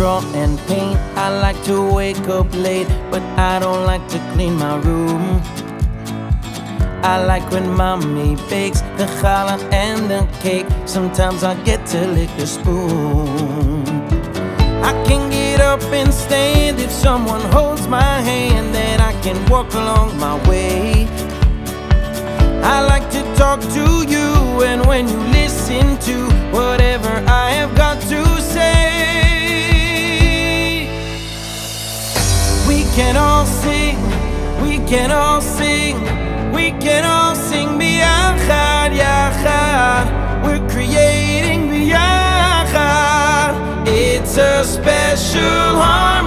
draw and paint. I like to wake up late, but I don't like to clean my room. I like when mommy bakes the challah and the cake. Sometimes I get to lick the spoon. I can get up and stand if someone holds my hand, then I can walk along my way. I like to talk to you, and when you we can all sing, we can all sing, we can all sing B'yachad, yachad. We're creating B'yachad. It's a special harmony.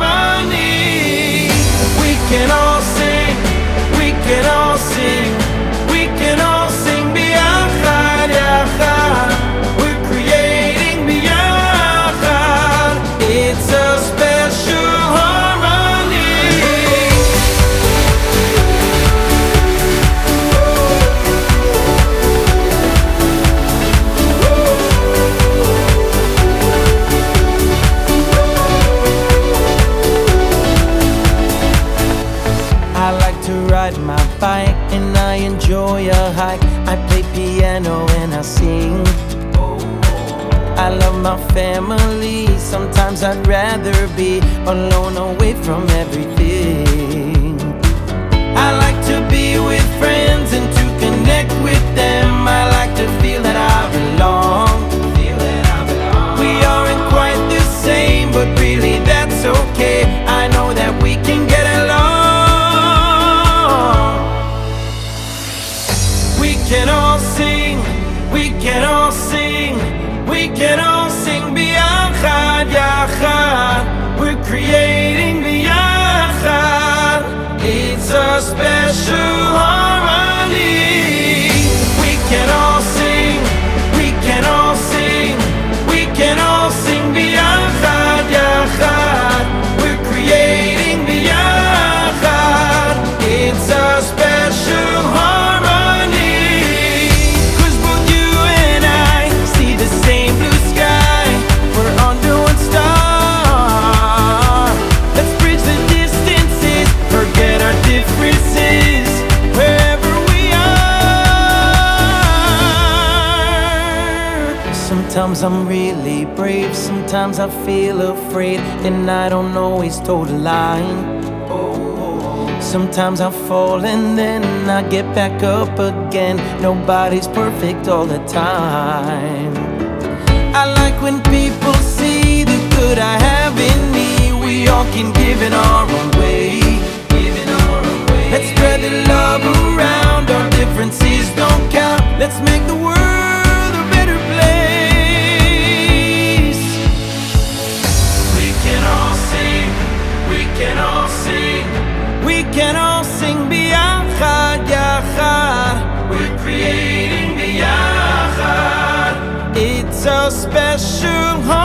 Enjoy a hike. I play piano and I sing. I love my family. Sometimes I'd rather be alone, away from everything. Can all sing, we can all Sometimes I'm really brave, sometimes I feel afraid, and I don't always toe the line. Sometimes I fall and then I get back up again. Nobody's perfect all the time. I like when people see the good I have in me. We all can give in our own way. Let's spread the love around. Our differences don't count. Let's make the world can all sing B'yachad, yachad. We're creating B'yachad. It's a special harmony.